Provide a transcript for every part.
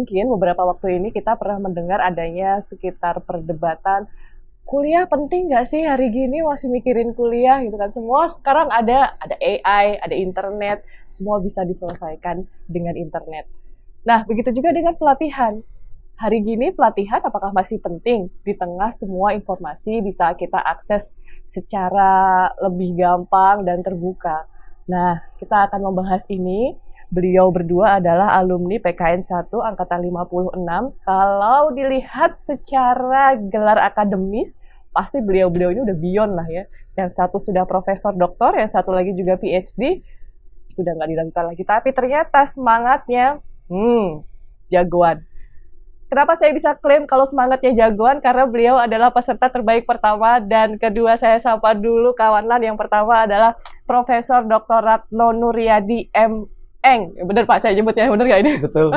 Mungkin beberapa waktu ini kita pernah mendengar adanya sekitar perdebatan kuliah penting nggak sih hari gini? Masih mikirin kuliah gitu kan. Semua sekarang ada ada AI ada internet semua bisa diselesaikan dengan internet. Nah begitu juga dengan pelatihan. Hari gini pelatihan apakah masih penting? Di tengah semua informasi bisa kita akses secara lebih gampang dan terbuka. Nah, kita akan membahas ini. Beliau berdua adalah alumni PKN 1 angkatan 56. Kalau dilihat secara gelar akademis, pasti beliau-beliau ini udah beyond lah ya. Yang satu sudah profesor doktor, yang satu lagi juga PhD. Sudah nggak diragukan lagi. Tapi ternyata semangatnya, hmm, jagoan. Kenapa saya bisa klaim kalau semangatnya jagoan? Karena beliau adalah peserta terbaik pertama dan kedua saya sapa dulu kawanan yang pertama adalah Profesor Dr. Ratno Nuryadi M. Eng, benar Pak saya nyebutnya benar nggak ini? Betul,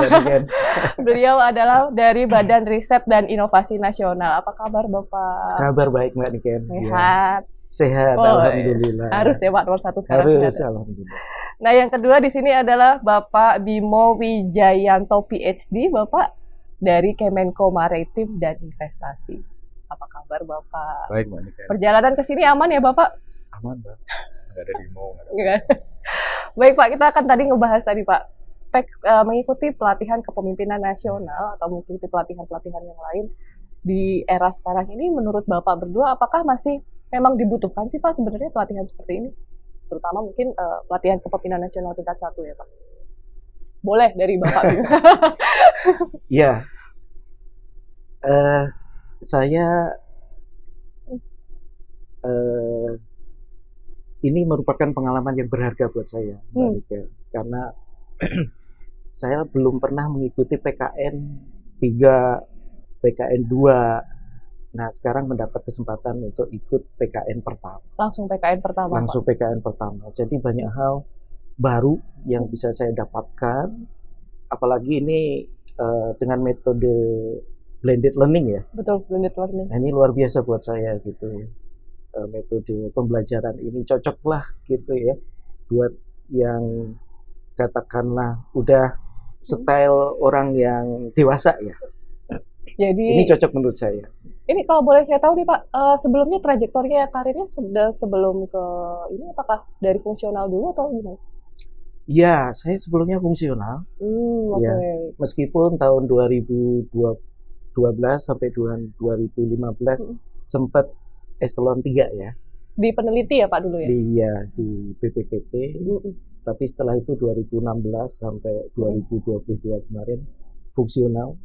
Beliau adalah dari Badan Riset dan Inovasi Nasional. Apa kabar Bapak? Kabar baik Mbak Niken. Sehat. Ya. Sehat, oh, alhamdulillah. Harus ya Pak nomor satu sekarang. Harus, alhamdulillah. Nah yang kedua di sini adalah Bapak Bimo Wijayanto PhD. Bapak dari Kemenko Maritim dan Investasi. Apa kabar Bapak? Baik, Mbak Nika. Perjalanan ke sini aman ya Bapak? Aman, Mbak. Enggak ada demo. Baik Pak, kita akan tadi ngebahas tadi Pak. Pek, uh, mengikuti pelatihan kepemimpinan nasional atau mengikuti pelatihan-pelatihan yang lain di era sekarang ini menurut Bapak berdua apakah masih memang dibutuhkan sih Pak sebenarnya pelatihan seperti ini? Terutama mungkin uh, pelatihan kepemimpinan nasional tingkat satu ya Pak. Boleh dari Bapak. Iya, uh, saya uh, ini merupakan pengalaman yang berharga buat saya, hmm. karena saya belum pernah mengikuti PKN 3, PKN 2. Nah, sekarang mendapat kesempatan untuk ikut PKN pertama. Langsung PKN pertama. Langsung Pak. PKN pertama. Jadi banyak hal baru yang bisa saya dapatkan. Apalagi ini uh, dengan metode blended learning ya. Betul, blended learning. Nah, ini luar biasa buat saya gitu. Uh, metode pembelajaran ini cocok lah gitu ya buat yang katakanlah udah style hmm. orang yang dewasa ya. Jadi ini cocok menurut saya. Ini kalau boleh saya tahu nih Pak, uh, sebelumnya trajektorinya karirnya sudah sebelum ke ini apakah dari fungsional dulu atau gimana? Iya, saya sebelumnya fungsional. Hmm, okay. Ya, meskipun tahun 2012 sampai 2015 hmm. sempat eselon 3 ya. Di peneliti ya Pak dulu ya? Di ya, di BPPT. Hmm. Tapi setelah itu 2016 sampai 2022 hmm. kemarin fungsional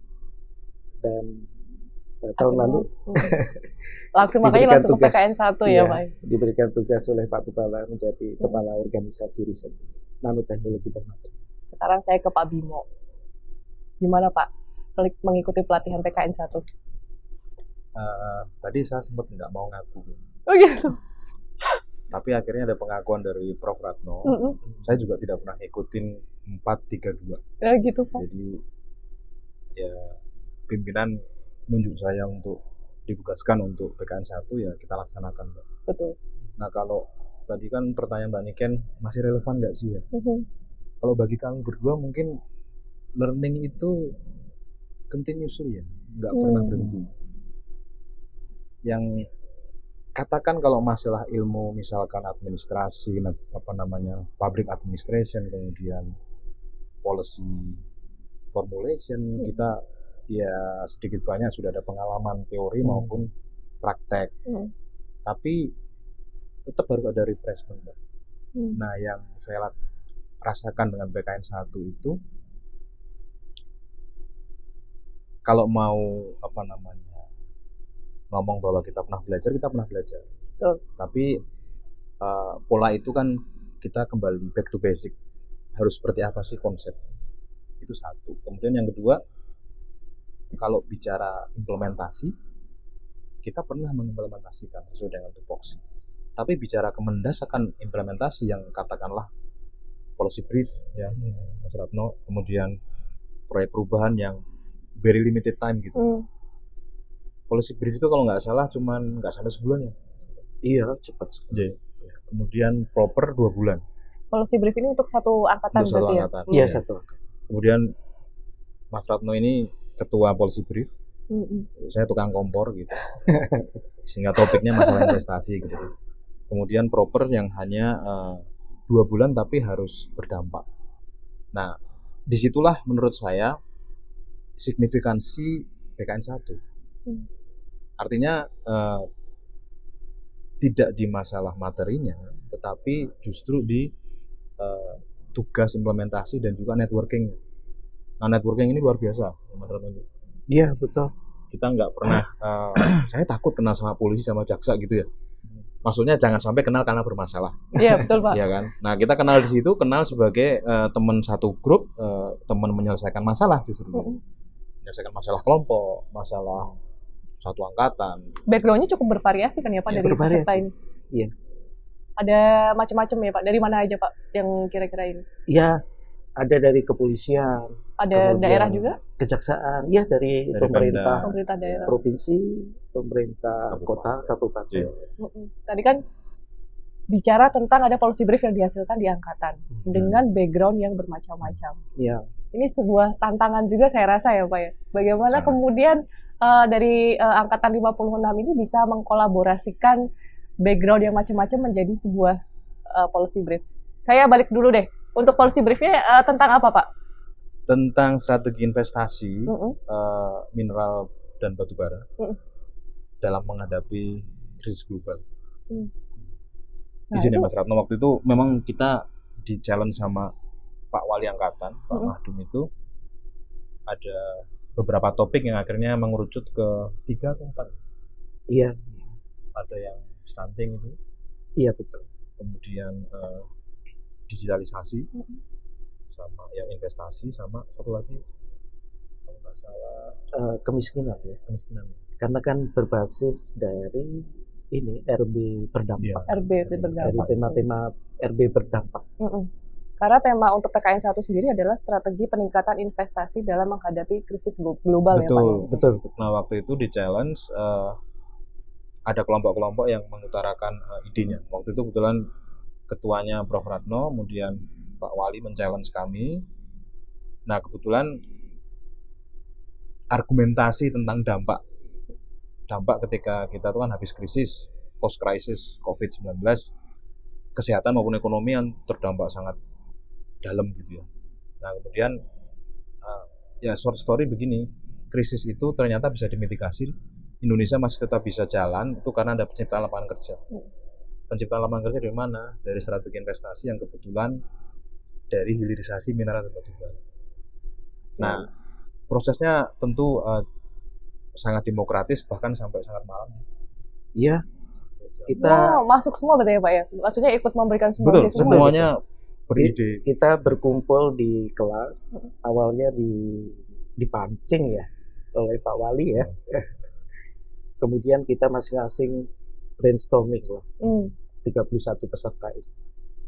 dan uh, tahun lalu hmm. langsung makanya langsung tugas, ke PKN 1 ya, ya Pak. Diberikan tugas oleh Pak Kepala menjadi hmm. kepala organisasi riset nanoteknologi dan materi. Sekarang saya ke Pak Bimo. Gimana Pak mengikuti pelatihan PKN 1? Uh, tadi saya sempat nggak mau ngaku. Oh gitu. Tapi akhirnya ada pengakuan dari Prof. Ratno. Mm -hmm. Saya juga tidak pernah ngikutin 432. Ya gitu Pak. Jadi ya pimpinan nunjuk saya untuk ditugaskan untuk PKN 1 ya kita laksanakan. Betul. Nah kalau tadi kan pertanyaan Mbak Niken masih relevan nggak sih ya? Uh-huh. Kalau bagi kami berdua mungkin learning itu continuously ya, nggak hmm. pernah berhenti. Yang katakan kalau masalah ilmu misalkan administrasi apa namanya public administration kemudian policy formulation hmm. kita ya sedikit banyak sudah ada pengalaman teori hmm. maupun praktek. Hmm. Tapi tetap harus ada refreshment mbak. Hmm. Nah yang saya rasakan dengan PKN 1 itu kalau mau apa namanya ngomong bahwa kita pernah belajar kita pernah belajar. Betul. Tapi uh, pola itu kan kita kembali back to basic harus seperti apa sih konsep itu satu. Kemudian yang kedua kalau bicara implementasi kita pernah mengimplementasikan sesuai dengan tupoksi tapi bicara kemendasakan implementasi yang katakanlah policy brief ya hmm. Mas Ratno kemudian proyek perubahan yang very limited time gitu hmm. Policy brief itu kalau nggak salah cuman nggak sampai sebulan ya iya cepat sekali ya. kemudian proper dua bulan Policy brief ini untuk satu angkatan Untuk satu berarti ya? angkatan. Iya Iya. satu. Kemudian Mas Ratno ini ketua policy brief, Mm-mm. saya tukang kompor gitu. Sehingga topiknya masalah investasi gitu. Kemudian proper yang hanya eh, dua bulan tapi harus berdampak. Nah, di situlah menurut saya signifikansi PKN 1. Hmm. Artinya eh, tidak di masalah materinya, tetapi justru di eh, tugas implementasi dan juga networking. Nah, networking ini luar biasa, Mas Ratno. Iya betul. Kita nggak pernah, eh, saya takut kenal sama polisi sama jaksa gitu ya. Maksudnya jangan sampai kenal karena bermasalah, Iya betul Pak. ya kan? Nah, kita kenal di situ, kenal sebagai eh, teman satu grup, eh, teman menyelesaikan masalah justru, menyelesaikan masalah kelompok, masalah satu angkatan. Backgroundnya cukup bervariasi kan ya Pak Iya, dari bervariasi. peserta ini? Iya. Ada macam-macam ya Pak. Dari mana aja Pak yang kira-kira ini? Iya ada dari kepolisian, Ada daerah juga? kejaksaan, iya dari, Dari pemerintah Pemerintah daerah. provinsi, pemerintah Kabupaten. kota, kabupaten. Iya. Tadi kan bicara tentang ada policy brief yang dihasilkan di angkatan dengan background yang bermacam-macam. Iya. Ini sebuah tantangan juga saya rasa ya Pak ya. Bagaimana Sangat. kemudian eh, dari eh, angkatan 56 ini bisa mengkolaborasikan background yang macam-macam menjadi sebuah eh, policy brief. Saya balik dulu deh. Untuk policy briefnya eh, tentang apa Pak? Tentang strategi investasi Mm-mm. eh, mineral dan batu bara Mm. dalam menghadapi krisis global. Nah, di sini itu- Mas Ratno waktu itu memang kita di challenge sama Pak Wali Angkatan Pak Mm-mm. Mahdum itu ada beberapa topik yang akhirnya mengerucut ke tiga atau empat Iya, ada yang stunting itu iya betul. kemudian eh, digitalisasi sama yang investasi sama satu lagi kalau nggak salah Eh, kemiskinan ya. kemiskinan Karena kan berbasis dari ini RB berdampak. Iya. RB Dari berdampak. tema-tema RB berdampak. Mm-mm. Karena tema untuk PKN 1 sendiri adalah strategi peningkatan investasi dalam menghadapi krisis glo- global ya Pak. betul ya? Betul. nah waktu itu di challenge eh, ada kelompok-kelompok yang mengutarakan eh, idenya waktu itu kebetulan ketuanya Prof Ratno kemudian Pak Wali men-challenge kami nah kebetulan argumentasi tentang dampak dampak ketika kita tuh kan habis krisis post krisis COVID-19 kesehatan maupun ekonomi yang terdampak sangat dalam gitu ya. Nah kemudian eh, ya short story begini. Krisis itu ternyata bisa dimitigasi. Indonesia masih tetap bisa jalan itu karena ada penciptaan lapangan kerja. Penciptaan lapangan kerja dari mana? Dari strategi investasi yang kebetulan dari hilirisasi mineral dan batu bara nah prosesnya tentu eh, sangat demokratis bahkan sampai sangat malam Iya, kita Wow, masuk semua berarti ya Pak ya? Maksudnya ikut memberikan semua betul ide semua. Beride kita berkumpul di kelas awalnya di dipancing ya oleh Pak Wali ya. Kemudian kita masing-masing brainstorming lah Hmm. 31 peserta itu.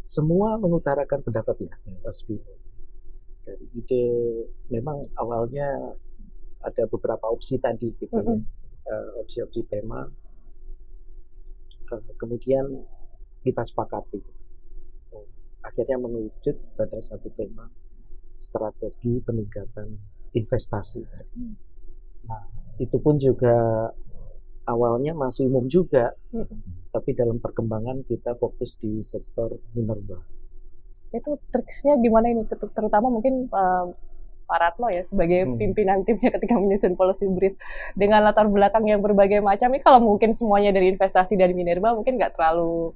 Semua mengutarakan pendapatnya, Hmm. Mas Bimo. Dari ide memang awalnya ada beberapa opsi tadi gitu ya. Mm-mm. Eh, opsi-opsi tema. Eh, kemudian kita sepakati. Akhirnya mengerucut pada satu tema strategi peningkatan investasi. Nah, itu pun juga awalnya masih umum juga, tapi dalam perkembangan kita fokus di sektor minerba. Itu triksnya gimana ini? Ter- Terutama mungkin eh, Pak Ratno ya sebagai Hmm. pimpinan timnya ketika menyusun policy brief dengan latar belakang yang berbagai macam. Ini kalau mungkin semuanya dari investasi dari minerba mungkin nggak terlalu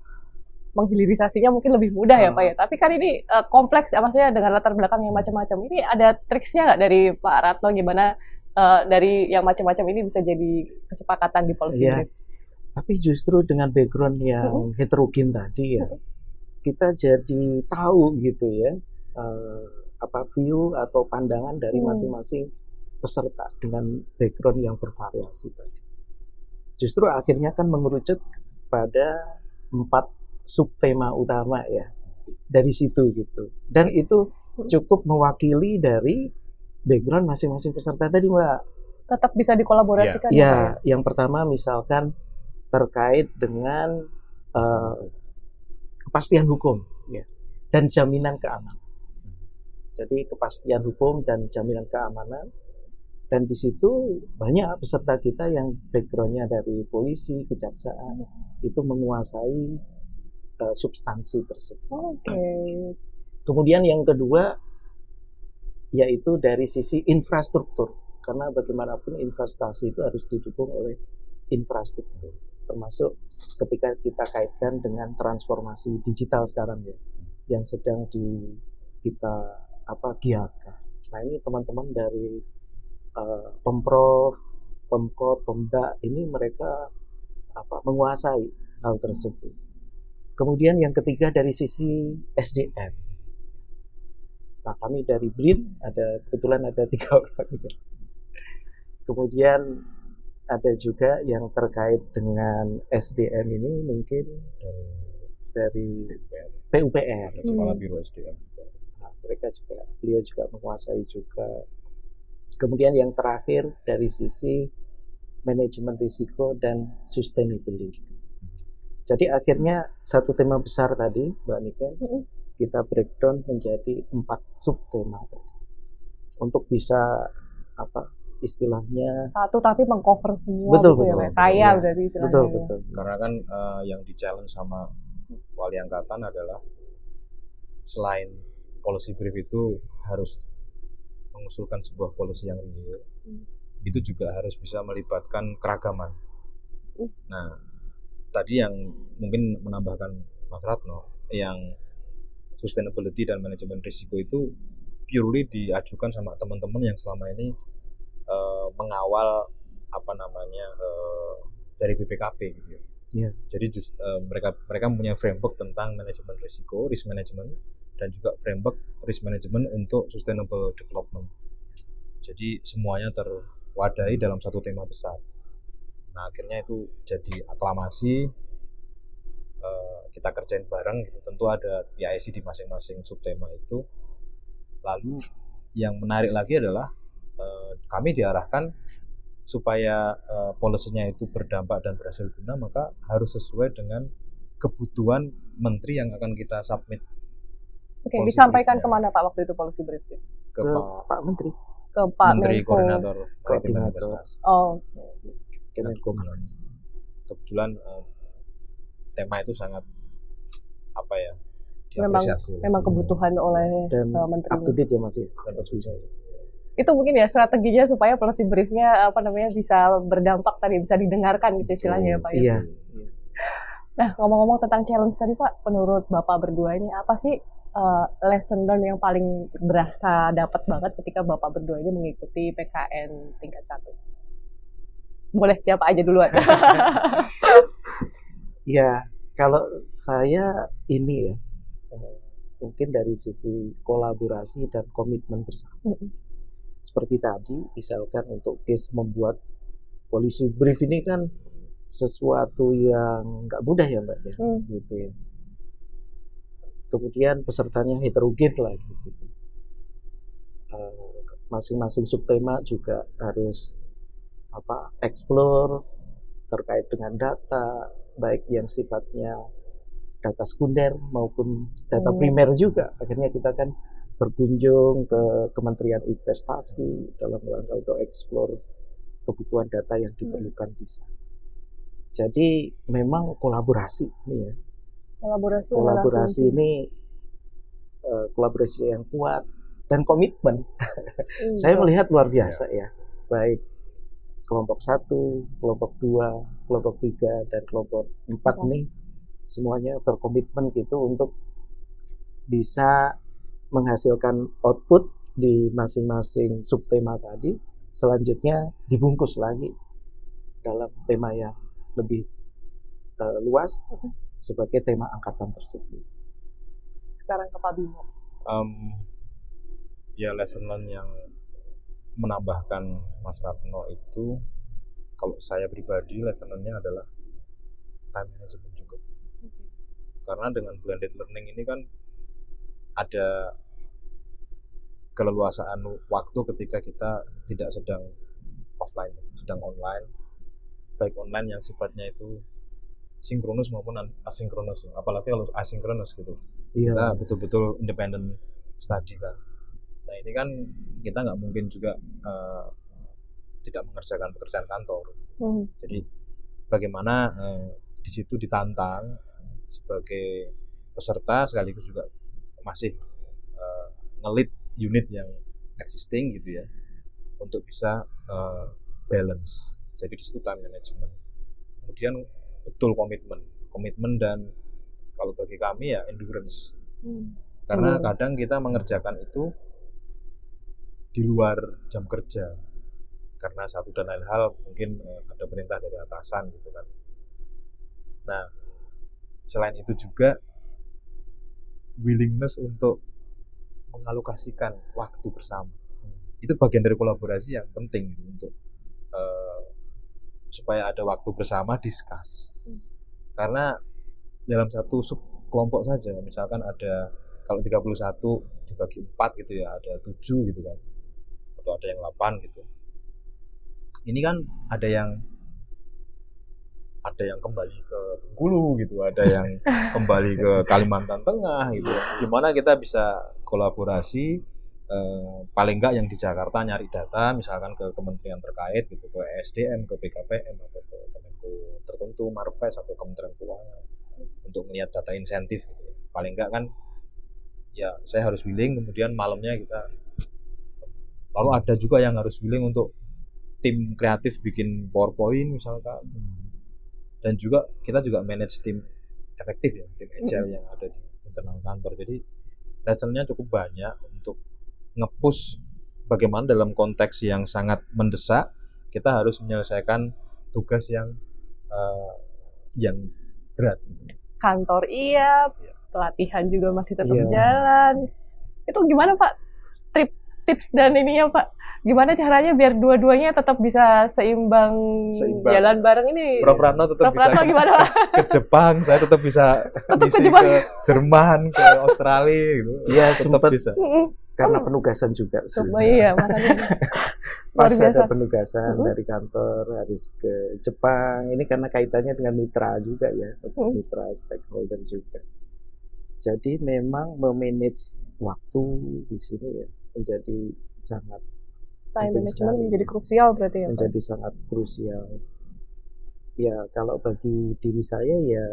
menghilirisasinya mungkin lebih mudah ya Hmm. Pak ya. Tapi kan ini eh, kompleks, ya, maksudnya dengan latar belakang yang macam-macam. Ini ada triksnya nggak dari Pak Ratno gimana eh, dari yang macam-macam ini bisa jadi kesepakatan di policy Iya. brief? Tapi justru dengan background yang heterogen tadi ya, kita jadi tahu gitu ya eh, apa view atau pandangan dari Hmm. masing-masing peserta dengan background yang bervariasi tadi. Justru akhirnya kan mengerucut pada empat subtema utama ya dari situ gitu. Dan itu cukup mewakili dari background masing-masing peserta tadi mbak. Tetap bisa dikolaborasikan ya, Pak ya? Ya, yang pertama misalkan terkait dengan eh, kepastian hukum. Ya. dan jaminan keamanan. Jadi kepastian hukum dan jaminan keamanan dan di situ banyak peserta kita yang backgroundnya dari polisi, kejaksaan itu menguasai uh, substansi tersebut. Oke. Okay. Kemudian yang kedua yaitu dari sisi infrastruktur karena bagaimanapun investasi itu harus didukung oleh infrastruktur termasuk ketika kita kaitkan dengan transformasi digital sekarang ya yang sedang di kita apa giatkan. Nah ini teman-teman dari uh, pemprov, pemkot, pemda ini mereka apa menguasai hal tersebut. Kemudian yang ketiga dari sisi SDM. Nah kami dari BRIN ada kebetulan ada tiga orang. Kemudian ada juga yang terkait dengan SDM ini mungkin dari PUPR. Kepala Biro SDM mereka juga beliau juga menguasai juga kemudian yang terakhir dari sisi manajemen risiko dan sustainability jadi akhirnya satu tema besar tadi mbak Niken kita breakdown menjadi empat sub tema tadi untuk bisa apa istilahnya satu tapi mengcover semua betul, gitu betul, ya kaya ya. dari istilahnya betul ya. betul karena kan uh, yang di challenge sama wali angkatan adalah selain policy brief itu harus mengusulkan sebuah policy yang real hmm. itu juga harus bisa melibatkan keragaman hmm. nah tadi yang mungkin menambahkan Mas Ratno yang sustainability dan manajemen risiko itu purely diajukan sama teman-teman yang selama ini uh, mengawal apa namanya uh, dari BPKP gitu ya. Yeah. Jadi just, uh, mereka mereka punya framework tentang manajemen risiko, risk management dan juga framework risk management untuk sustainable development. Jadi semuanya terwadai dalam satu tema besar. Nah akhirnya itu jadi aklamasi uh, kita kerjain bareng. Gitu. Tentu ada PIC di masing-masing subtema itu. Lalu yang menarik lagi adalah uh, kami diarahkan supaya uh, polisinya itu berdampak dan berhasil guna maka harus sesuai dengan kebutuhan menteri yang akan kita submit Oke, disampaikan briefnya. ke mana Pak waktu itu polisi briefnya? Ke, ke Pak Menteri. Ke Pak Menteri Menko. Koordinator Koordinator. Oh. Kemenko Kebetulan uh, tema itu sangat apa ya? Memang memang kebutuhan oleh dan uh, Menteri. Up to date ya masih. Itu mungkin ya strateginya supaya policy briefnya apa namanya bisa berdampak tadi bisa didengarkan gitu istilahnya ya Pak. Ya? Iya. Nah ngomong-ngomong tentang challenge tadi Pak, menurut Bapak berdua ini apa sih uh, lesson learn yang paling berasa dapat banget ketika Bapak berdua ini mengikuti PKN tingkat satu? Boleh siapa aja duluan? ya, kalau saya ini ya, eh, mungkin dari sisi kolaborasi dan komitmen bersama. Seperti tadi, misalkan untuk case membuat polisi brief ini kan sesuatu yang nggak mudah ya mbak ya, hmm. gitu ya kemudian pesertanya heterogen lah gitu. Uh, masing-masing subtema juga harus apa explore terkait dengan data baik yang sifatnya data sekunder maupun data hmm. primer juga akhirnya kita kan berkunjung ke Kementerian Investasi dalam rangka untuk explore kebutuhan data yang diperlukan di sana. Jadi memang kolaborasi ini ya kolaborasi kolaborasi ini uh, kolaborasi yang kuat dan komitmen hmm, saya melihat luar biasa ya. ya baik kelompok satu kelompok dua kelompok tiga dan kelompok empat hmm. nih semuanya berkomitmen gitu untuk bisa menghasilkan output di masing-masing subtema tadi selanjutnya dibungkus lagi dalam tema yang lebih uh, luas sebagai tema angkatan tersebut. Sekarang ke Pak Bimo. Um, ya lesson learn yang menambahkan Mas Ratno itu kalau saya pribadi lesson learn-nya adalah time management juga. Karena dengan blended learning ini kan ada keleluasaan waktu ketika kita tidak sedang offline, sedang online, baik online yang sifatnya itu sinkronus maupun asinkronus. Apalagi kalau asinkronus gitu. Iya. kita betul-betul independent study kan nah ini kan kita nggak mungkin juga eh, tidak mengerjakan pekerjaan kantor. Hmm. jadi bagaimana eh, di situ ditantang sebagai peserta sekaligus juga masih eh, ngelit unit yang existing gitu ya untuk bisa eh, balance. Jadi di situ time management. Kemudian betul komitmen. Komitmen dan kalau bagi kami ya endurance. Hmm. karena kadang kita mengerjakan itu di luar jam kerja. Karena satu dan lain hal mungkin eh, ada perintah dari atasan gitu kan. Nah selain itu juga willingness untuk mengalokasikan waktu bersama. Itu bagian dari kolaborasi yang penting untuk eh, supaya ada waktu bersama discuss. Hmm. karena dalam satu sub kelompok saja misalkan ada kalau 31 dibagi 4 gitu ya ada 7 gitu kan atau ada yang 8 gitu ini kan ada yang ada yang kembali ke Bengkulu gitu ada yang kembali ke Kalimantan Tengah gitu gimana kita bisa kolaborasi eh, paling enggak yang di Jakarta nyari data misalkan ke kementerian terkait gitu ke SDM ke BKPM atau ke Kemenko tertentu Marves atau Kementerian Keuangan untuk melihat data insentif gitu ya. paling enggak kan ya saya harus willing kemudian malamnya kita lalu ada juga yang harus willing untuk tim kreatif bikin PowerPoint misalkan dan juga kita juga manage tim efektif ya tim agile yang ada di internal kantor jadi lessonnya cukup banyak untuk ngepush bagaimana dalam konteks yang sangat mendesak kita harus menyelesaikan tugas yang eh, yang berat gitu. Kantor iya, pelatihan juga masih tetap Iya. jalan. Itu gimana Pak? Tips dan ininya Pak. Gimana caranya biar dua-duanya tetap bisa seimbang, Seimbang. jalan bareng ini? Prof Ratno tetap Prof bisa Ratno gimana Pak? ke Jepang, saya tetap bisa Tetap ke Jepang. ke Jerman, ke Australia gitu. Iya, tetap sempat bisa. Karena penugasan juga sih. Oh iya, makanya. Pas biasa. ada penugasan Mhm. dari kantor harus ke Jepang. Ini karena kaitannya dengan mitra juga ya, mitra stakeholder juga. Jadi memang memanage waktu di sini ya menjadi sangat Time management menjadi krusial berarti ya Pak? menjadi sangat krusial. Ya kalau bagi diri saya ya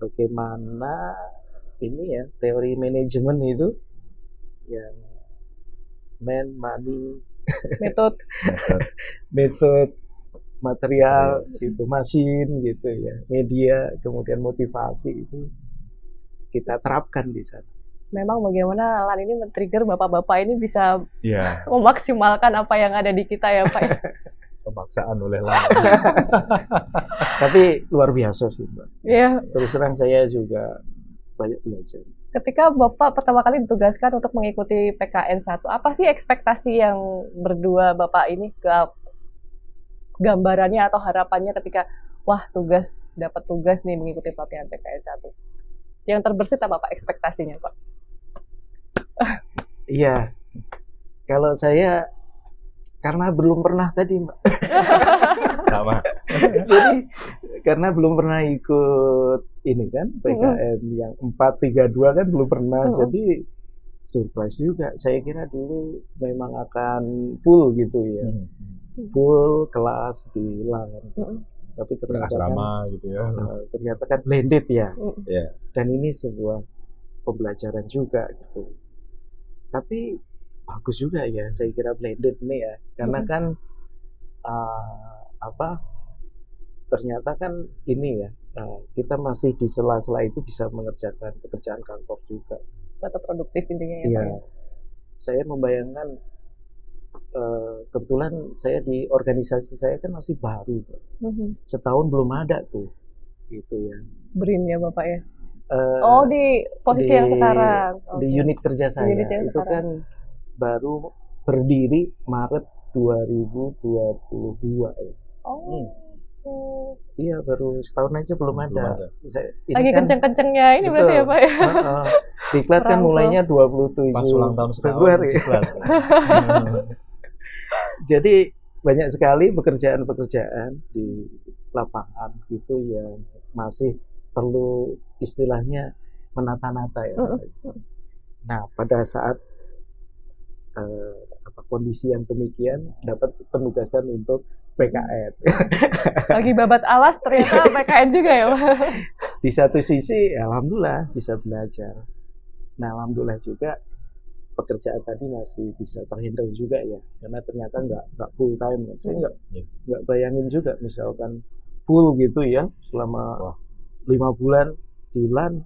bagaimana ini ya teori manajemen itu yang man, money, Metode. method, material, Yes. gitu, mesin gitu ya, media, kemudian motivasi itu kita terapkan di sana. Memang bagaimana Lan ini men-trigger bapak-bapak ini bisa Iya, memaksimalkan apa yang ada di kita ya Pak pemaksaan oleh lain. Tapi luar biasa sih, Mbak. Iya. Terus terang saya juga banyak belajar. Ketika Bapak pertama kali ditugaskan untuk mengikuti PKN 1, apa sih ekspektasi yang berdua Bapak ini ke gambarannya atau harapannya ketika wah tugas dapat tugas nih mengikuti pelatihan PKN 1? Yang terbersit apa Pak ekspektasinya Pak? Iya. Kalau saya karena belum pernah tadi, Mbak. Sama. Jadi karena belum pernah ikut ini kan PKN yang 432 kan belum pernah. Jadi surprise juga. Saya kira dulu memang akan full gitu ya. Hmm. Full kelas di LAN. Mm-mm. Tapi ternyata kan, Asrama gitu ya. eh, ternyata kan blended ya. Mm. Iya. Dan ini sebuah pembelajaran juga gitu. Tapi bagus juga ya saya kira blended nih ya. Karena Mm. kan eh, apa ternyata kan ini ya eh, kita masih di sela-sela itu bisa mengerjakan pekerjaan kantor juga. Tetap produktif intinya ya Iya. ya? Saya membayangkan eh, kebetulan saya di organisasi saya kan masih baru. Mhm. setahun belum ada tuh, gitu ya. Brin ya Bapak ya? Eh, Oh di posisi di- yang sekarang. di Oke. unit kerja saya unit yang itu sekarang. kan baru berdiri Maret 2022 ya. Oh. Hmm. oke. Iya baru setahun aja belum Belum ada. ada. Saya, ini Lagi kan, kenceng-kencengnya ini berarti ya Betul. Pak ya? Heeh. Diklat kan mulainya 27 Pas ulang tahun setahun. Februari. diklat. Jadi banyak sekali pekerjaan-pekerjaan di lapangan gitu yang masih perlu istilahnya menata-nata ya. Nah, pada saat eh, apa kondisi yang demikian dapat penugasan untuk PKN. Lagi babat alas ternyata PKN juga ya, Pak. Di satu sisi, alhamdulillah bisa belajar. Nah, alhamdulillah juga pekerjaan tadi masih bisa terhandle juga ya, karena ternyata nggak nggak full time. kan. Saya nggak Iya. nggak bayangin juga misalkan full gitu ya selama Wah. Lima bulan di LAN,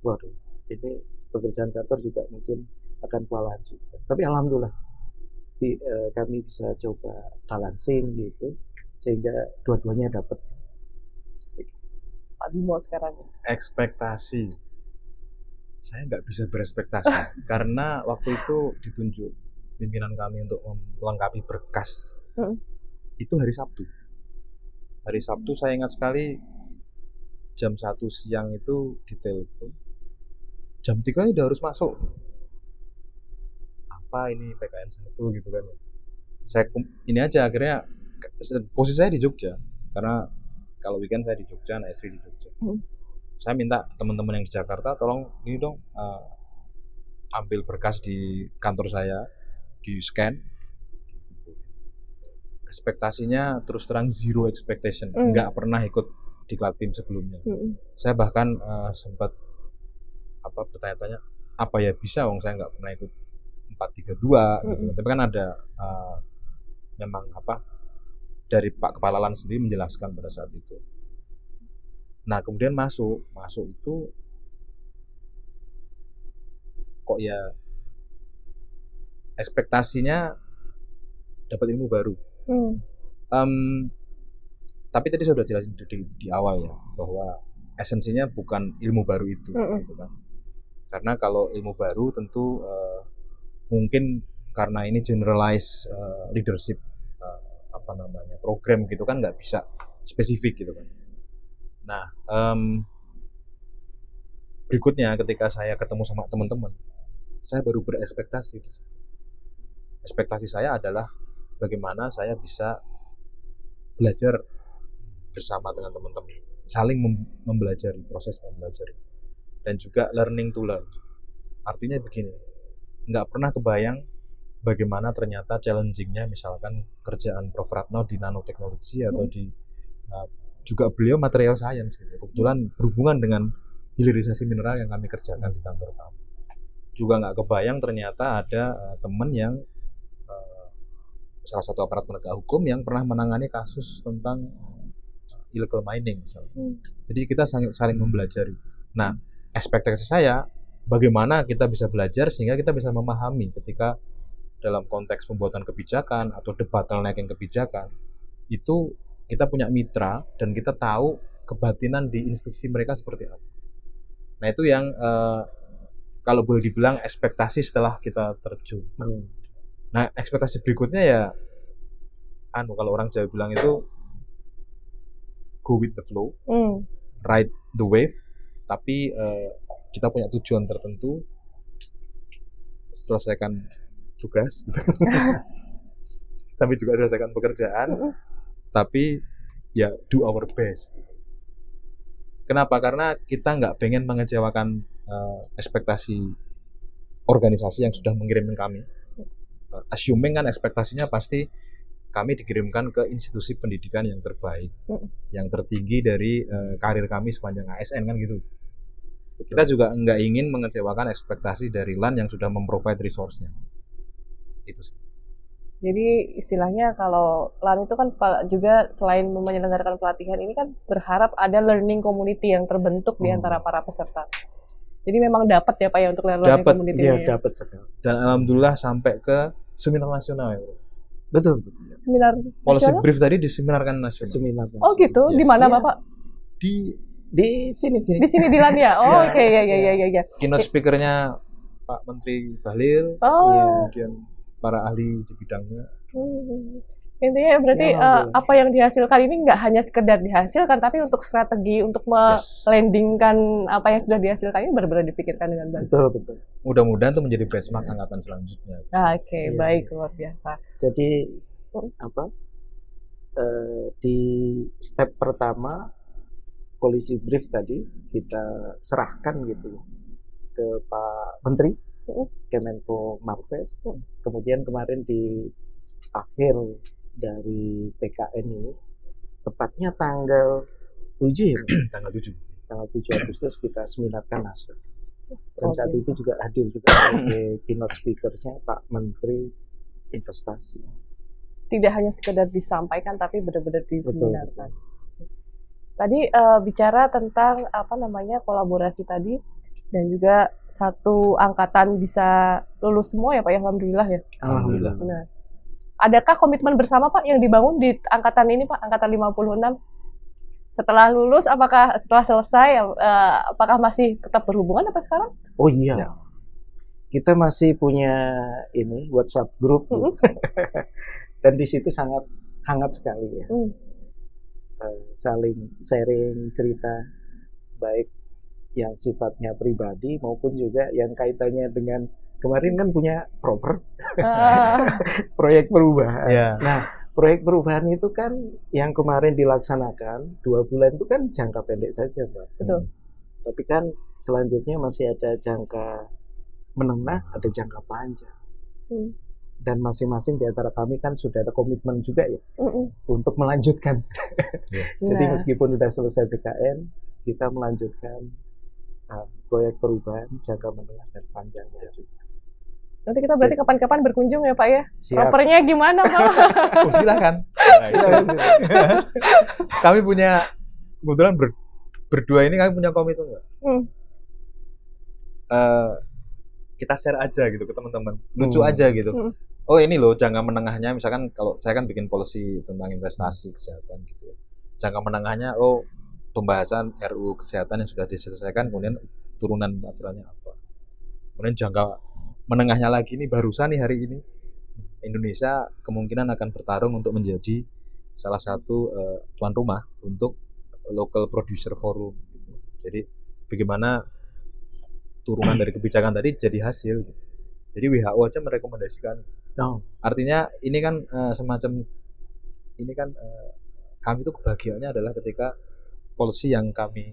waduh, ini pekerjaan kantor juga mungkin akan kewalahan juga. Tapi alhamdulillah di- eh, kami bisa coba balancing gitu sehingga dua-duanya dapat. Pak Bimo sekarang. ekspektasi saya nggak bisa berekspektasi karena waktu itu ditunjuk pimpinan kami untuk melengkapi berkas Mm. itu hari Sabtu hari Sabtu saya ingat sekali jam satu siang itu ditelepon jam 3 ini udah harus masuk apa ini PKN satu gitu kan ya. saya ini aja akhirnya posisi saya di Jogja karena kalau weekend saya di Jogja nah istri di Jogja Hmm. saya minta teman-teman yang di Jakarta tolong ini dong eh, ambil berkas di kantor saya di scan ekspektasinya terus terang zero expectation Hmm. nggak pernah ikut di tim sebelumnya. Mm, saya bahkan eh, sempat apa bertanya-tanya apa ya bisa wong saya nggak pernah ikut 432 gitu. Mm-mm. tapi kan ada eh, memang apa dari Pak Kepala Lan sendiri menjelaskan pada saat itu. Nah kemudian masuk masuk itu kok ya ekspektasinya dapat ilmu baru. Mm, Em, tapi tadi saya sudah jelasin di, di, di awal ya bahwa esensinya bukan ilmu baru itu Mm-mm. gitu kan. Karena kalau ilmu baru tentu eh, mungkin karena ini generalize eh, leadership eh, apa namanya program gitu kan nggak bisa spesifik gitu kan. Nah em, berikutnya ketika saya ketemu sama teman-teman saya baru berekspektasi di situ. Ekspektasi saya adalah bagaimana saya bisa belajar bersama dengan teman-teman. Saling mem- mempelajari proses mempelajari. Dan juga learning to learn. Artinya begini nggak pernah kebayang bagaimana ternyata challengingnya misalkan kerjaan Prof. Ratno di nanoteknologi atau di uh, juga beliau material science gitu. kebetulan berhubungan dengan hilirisasi mineral yang kami kerjakan di kantor kami. Juga nggak kebayang ternyata ada uh, teman yang uh, salah satu aparat penegak hukum yang pernah menangani kasus tentang illegal mining misalnya. Hmm. Jadi kita saling saling mempelajari. Nah, ekspektasi saya bagaimana kita bisa belajar sehingga kita bisa memahami ketika dalam konteks pembuatan kebijakan atau debottlenecking kebijakan itu kita punya mitra dan kita tahu kebatinan di institusi mereka seperti apa. Nah, itu yang eh, kalau boleh dibilang ekspektasi setelah kita terjun. Hmm. Nah, ekspektasi berikutnya ya anu kalau orang Jawa bilang itu go with the flow, mm. ride the wave, tapi eh, kita punya tujuan tertentu, selesaikan tugas, tapi juga selesaikan pekerjaan, Mm-mm. tapi ya do our best. Kenapa? Karena kita nggak pengen mengecewakan eh, ekspektasi organisasi yang sudah mengirimkan kami. Eh, assuming kan ekspektasinya pasti kami dikirimkan ke institusi pendidikan yang terbaik, Mm. yang tertinggi dari eh, karir kami sepanjang ASN kan gitu. Kita juga nggak ingin mengecewakan ekspektasi dari LAN yang sudah memprovide resource-nya. Itu sih. Jadi istilahnya kalau LAN itu kan juga selain menyelenggarakan pelatihan ini kan berharap ada learning community yang terbentuk di Hmm. antara para peserta. Jadi memang dapat ya Pak ya untuk learning Dapat, community Iya, ini ya. dapat sekali. Dan alhamdulillah sampai ke seminar nasional. ya. Betul, betul. Seminar Policy nasional? brief tadi diseminarkan nasional. Seminar. Oh gitu, di Yes. mana Iya. Bapak? Di Di sini, sini. Di sini di LAN ya? Oh Ya. oke ya ya ya ya ya. keynote speakernya Pak Menteri Bahlil, Oh. kemudian para ahli di bidangnya. Hmm. Intinya berarti Ya, alhamdulillah. apa yang dihasilkan ini nggak hanya sekedar dihasilkan, tapi untuk strategi untuk Yes. melandingkan apa yang sudah dihasilkan ini benar-benar dipikirkan dengan baik. Betul, betul. Mudah-mudahan itu menjadi benchmark angkatan selanjutnya. Ah, Oke, Iya. baik luar biasa. Jadi Hmm. apa? eh, di step pertama polisi brief tadi kita serahkan gitu ke Pak Menteri Mm. Kemenko Marves. Mm. Kemudian kemarin di akhir dari PKN ini tepatnya tanggal 7 ya, tanggal 7 tanggal 7 Agustus kita seminarkan nasional. Dan saat itu juga hadir juga sebagai keynote speakersnya Pak Menteri Investasi. Tidak hanya sekedar disampaikan tapi benar-benar Betul. diseminarkan. Tadi eh, bicara tentang apa namanya kolaborasi tadi dan juga satu angkatan bisa lulus semua ya Pak ya alhamdulillah ya. Alhamdulillah. Benar. Adakah komitmen bersama Pak yang dibangun di angkatan ini Pak, angkatan 56? Setelah lulus apakah setelah selesai eh, apakah masih tetap berhubungan apa sekarang? Oh iya. Ya. Kita masih punya ini WhatsApp group gitu. dan di situ sangat hangat sekali ya. Hmm. Eh, saling sharing cerita baik yang sifatnya pribadi maupun juga yang kaitannya dengan kemarin kan punya proper Ah, proyek perubahan. Ya. Nah, proyek perubahan itu kan yang kemarin dilaksanakan dua bulan itu kan jangka pendek saja, Mbak. Betul. Tapi kan selanjutnya masih ada jangka menengah, ada jangka panjang. Hmm. Dan masing-masing di antara kami kan sudah ada komitmen juga ya mm-mm. untuk melanjutkan. Jadi Nah, meskipun sudah selesai PKN, kita melanjutkan uh, proyek perubahan jangka menengah dan panjangnya juga. Nanti kita berarti kapan-kapan berkunjung ya Pak ya. Siap. Propernya gimana Pak? Oh, silakan. Nah. Silakan. kami punya kebetulan ber- berdua ini kami punya komitmen nggak? Hmm. Eh, kita share aja gitu ke teman-teman, lucu Hmm. aja gitu. Hmm. Oh ini loh jangka menengahnya, misalkan kalau saya kan bikin policy tentang investasi kesehatan gitu ya. Jangka menengahnya, oh pembahasan RUU kesehatan yang sudah diselesaikan, kemudian turunan aturannya apa. Kemudian jangka menengahnya lagi nih barusan nih hari ini Indonesia kemungkinan akan bertarung untuk menjadi salah satu eh, tuan rumah untuk local producer forum. gitu. Jadi bagaimana turunan dari kebijakan tadi jadi hasil. gitu. Jadi WHO aja merekomendasikan. Oh. Artinya ini kan eh, semacam ini kan eh, kami itu kebahagiaannya adalah ketika policy yang kami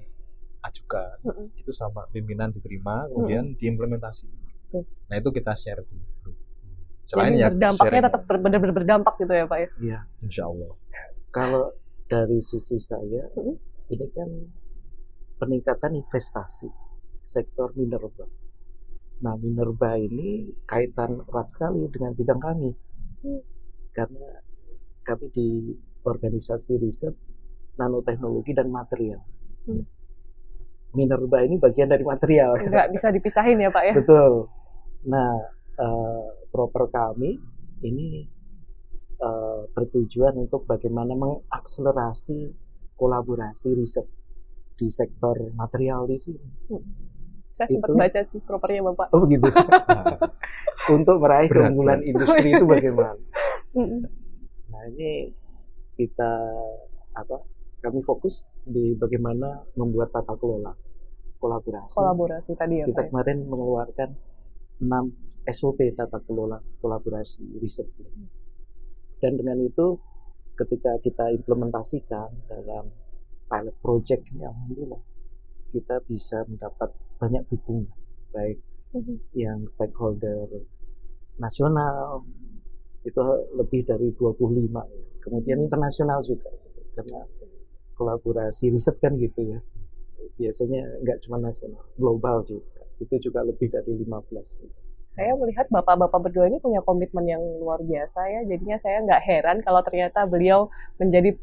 ajukan Mm-mm. itu sama pimpinan diterima kemudian diimplementasi. Betul. Nah itu kita share di grup. Selain Jadi ya berdampaknya tetap benar-benar berdampak gitu ya Pak ya. Iya. Insya Allah. Kalau dari sisi saya, Mm. ini kan peningkatan investasi sektor minerba. Nah, minerba ini kaitan erat sekali dengan bidang kami. Hmm. Karena kami di organisasi riset nanoteknologi dan material. Hmm. Minerba ini bagian dari material. Nggak bisa dipisahin ya Pak ya. Betul. Nah, eh, proper kami ini eh, bertujuan untuk bagaimana mengakselerasi kolaborasi riset di sektor material di sini. Saya sempat Itu- baca sih propernya Bapak. Oh begitu. untuk meraih Berat, keunggulan industri itu bagaimana? Mm-mm. Nah ini kita apa? Kami fokus di bagaimana membuat tata kelola kolaborasi. Kolaborasi tadi ya kita Pak ya. kemarin mengeluarkan 6 SOP tata kelola kolaborasi riset. Dan dengan itu ketika kita implementasikan dalam pilot project ini alhamdulillah kita bisa mendapat banyak dukungan baik Mhm. yang stakeholder nasional itu lebih dari 25 ya. kemudian internasional juga karena kolaborasi riset kan gitu ya biasanya nggak cuma nasional global juga itu juga lebih dari 15 Saya melihat bapak-bapak berdua ini punya komitmen yang luar biasa ya. Jadinya saya nggak heran kalau ternyata beliau menjadi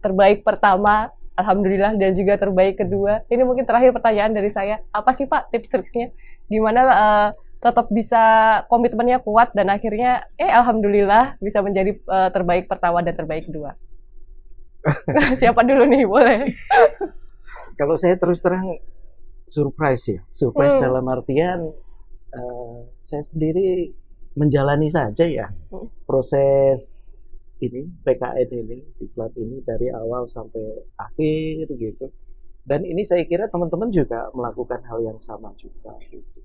terbaik pertama, alhamdulillah dan juga terbaik kedua. Ini mungkin terakhir pertanyaan dari saya. Apa sih Pak tips-triksnya? Gimana eh, tetap bisa komitmennya kuat dan akhirnya eh alhamdulillah bisa menjadi eh, terbaik pertama dan terbaik kedua. Siapa dulu nih boleh? kalau saya terus terang surprise ya surprise Hmm. dalam artian eh, saya sendiri menjalani saja ya Hmm. proses ini PKN ini diklat ini dari awal sampai akhir gitu dan ini saya kira teman-teman juga melakukan hal yang sama juga gitu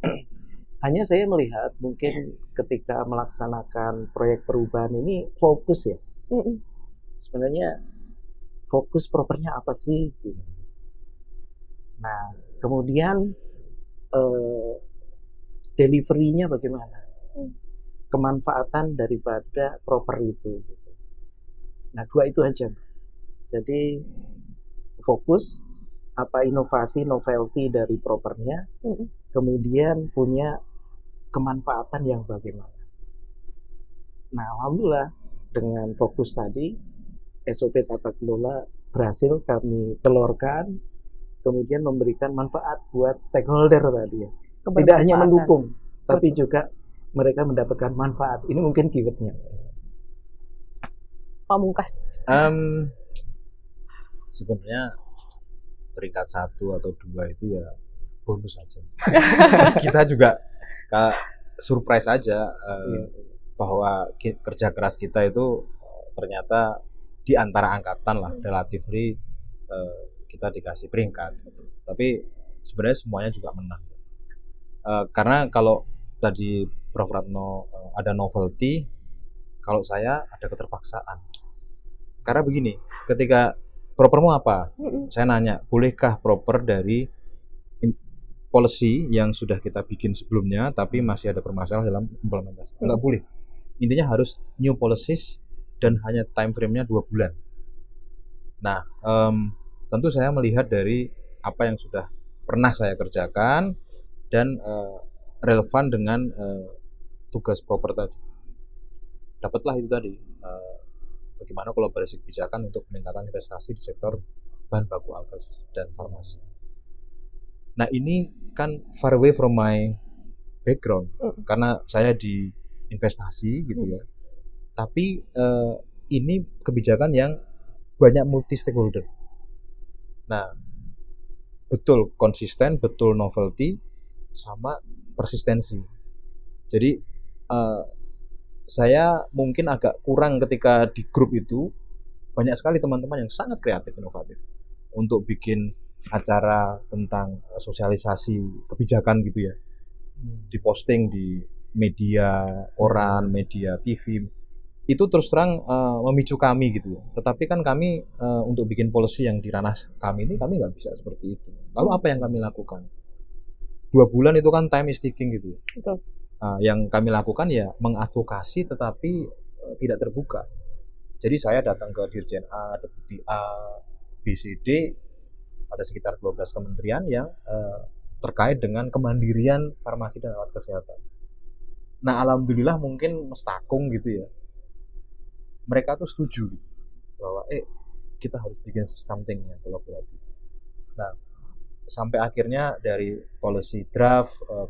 hanya saya melihat mungkin ketika melaksanakan proyek perubahan ini fokus ya Mm-mm. sebenarnya fokus propernya apa sih gitu. Nah, kemudian eh, deliverynya bagaimana? Hmm. Kemanfaatan daripada proper itu. gitu. Nah, dua itu aja. Jadi fokus apa inovasi novelty dari propernya, Mm-mm. kemudian punya kemanfaatan yang bagaimana. Nah, alhamdulillah dengan fokus tadi SOP tata kelola berhasil kami telurkan, kemudian memberikan manfaat buat stakeholder tadi ya. Tidak hanya mendukung, tapi Betul. juga mereka mendapatkan manfaat. Ini mungkin keywordnya. Pamungkas. Em, sebenarnya peringkat satu atau dua itu ya bonus aja. Kita juga surprise aja eh, Iya. bahwa ki- kerja keras kita itu ternyata di antara angkatan lah relatively eh, kita dikasih peringkat. gitu. Tapi sebenarnya semuanya juga menang. Eh, karena kalau tadi Prof Ratno eh, ada novelty, kalau saya ada keterpaksaan. Karena begini, ketika propermu apa? Mm-mm. Saya nanya, bolehkah proper dari policy yang sudah kita bikin sebelumnya tapi masih ada permasalahan dalam implementasi? Enggak boleh. Intinya harus new policies dan hanya time frame-nya dua bulan. Nah, em, tentu saya melihat dari apa yang sudah pernah saya kerjakan dan eh, relevan dengan eh, tugas proper tadi. Dapatlah itu tadi. eh, bagaimana kolaborasi kebijakan untuk peningkatan investasi di sektor bahan baku alkes dan farmasi. Nah ini kan far away from my background Mm. karena saya di investasi gitu ya. Tapi eh, ini kebijakan yang banyak multi stakeholder. Nah betul konsisten, betul novelty, sama persistensi. Jadi eh, saya mungkin agak kurang ketika di grup itu banyak sekali teman-teman yang sangat kreatif inovatif untuk bikin acara tentang eh, sosialisasi kebijakan gitu ya diposting di media koran, media TV itu terus terang eh, memicu kami gitu ya. Tetapi kan kami eh, untuk bikin policy yang di ranah kami ini kami nggak bisa seperti itu. Lalu apa yang kami lakukan? Dua bulan itu kan time is ticking gitu ya. Betul. Nah, yang kami lakukan ya mengadvokasi tetapi eh, tidak terbuka. Jadi saya datang ke Dirjen A, Deputi A, BCD, ada sekitar 12 kementerian yang eh, terkait dengan kemandirian farmasi dan alat kesehatan. Nah, alhamdulillah mungkin mestakung gitu ya. Mereka tuh setuju gitu, bahwa eh kita harus bikin something yang kolaboratif. Nah, sampai akhirnya dari policy draft, eh,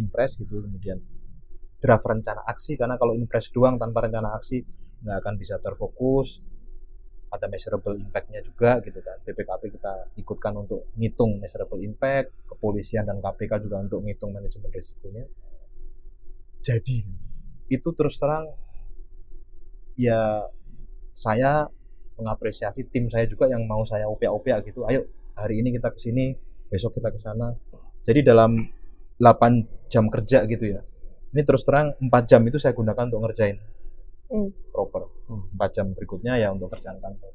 impres gitu, kemudian draft rencana aksi karena kalau impres doang tanpa rencana aksi nggak akan bisa terfokus ada measurable impact-nya juga gitu kan BPKP kita ikutkan untuk ngitung measurable impact kepolisian dan KPK juga untuk ngitung manajemen risikonya jadi itu terus terang ya saya mengapresiasi tim saya juga yang mau saya opia-opia gitu. Ayo hari ini kita ke sini besok kita ke sana. Jadi dalam 8 jam kerja gitu ya. Ini terus terang 4 jam itu saya gunakan untuk ngerjain. Hmm. proper. 4 jam berikutnya ya untuk kerjaan kantor.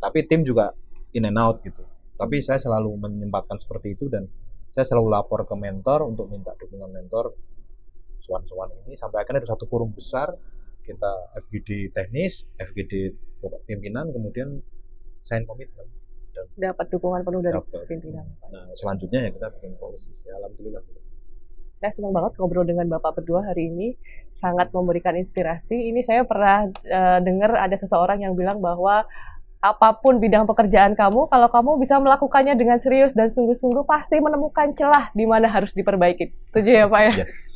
Tapi tim juga in and out gitu. Tapi saya selalu menyempatkan seperti itu dan saya selalu lapor ke mentor untuk minta dukungan mentor. Soan-soan ini sampai akhirnya ada satu forum besar kita FGD teknis FGD pimpinan kemudian sign komitmen Dapat dukungan penuh dari Dapat. pimpinan. nah selanjutnya ya kita bikin policy ya alhamdulillah Saya senang banget ngobrol dengan Bapak berdua hari ini. Sangat memberikan inspirasi. Ini saya pernah eh, dengar ada seseorang yang bilang bahwa apa pun bidang pekerjaan kamu, kalau kamu bisa melakukannya dengan serius dan sungguh-sungguh, pasti menemukan celah di mana harus diperbaiki. Setuju ya Pak ya? Yes.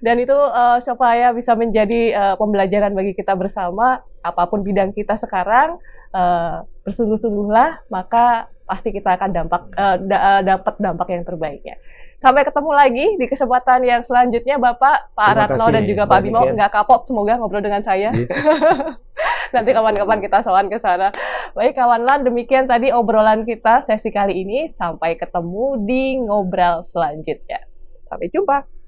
Dan itu eh, supaya bisa menjadi eh, pembelajaran bagi kita bersama, apa pun bidang kita sekarang, eh, bersungguh-sungguhlah, maka pasti kita akan dampak eh, da- dapat dampak yang terbaiknya. Sampai ketemu lagi di kesempatan yang selanjutnya, Bapak, Pak Terima Ratno kasih, dan juga Mbak Pak Bimo nggak kapok semoga ngobrol dengan saya. Iya. Nanti kawan-kawan kita sowan ke sana. Baik kawanlah, demikian tadi obrolan kita sesi kali ini. Sampai ketemu di ngobrol selanjutnya. Sampai jumpa.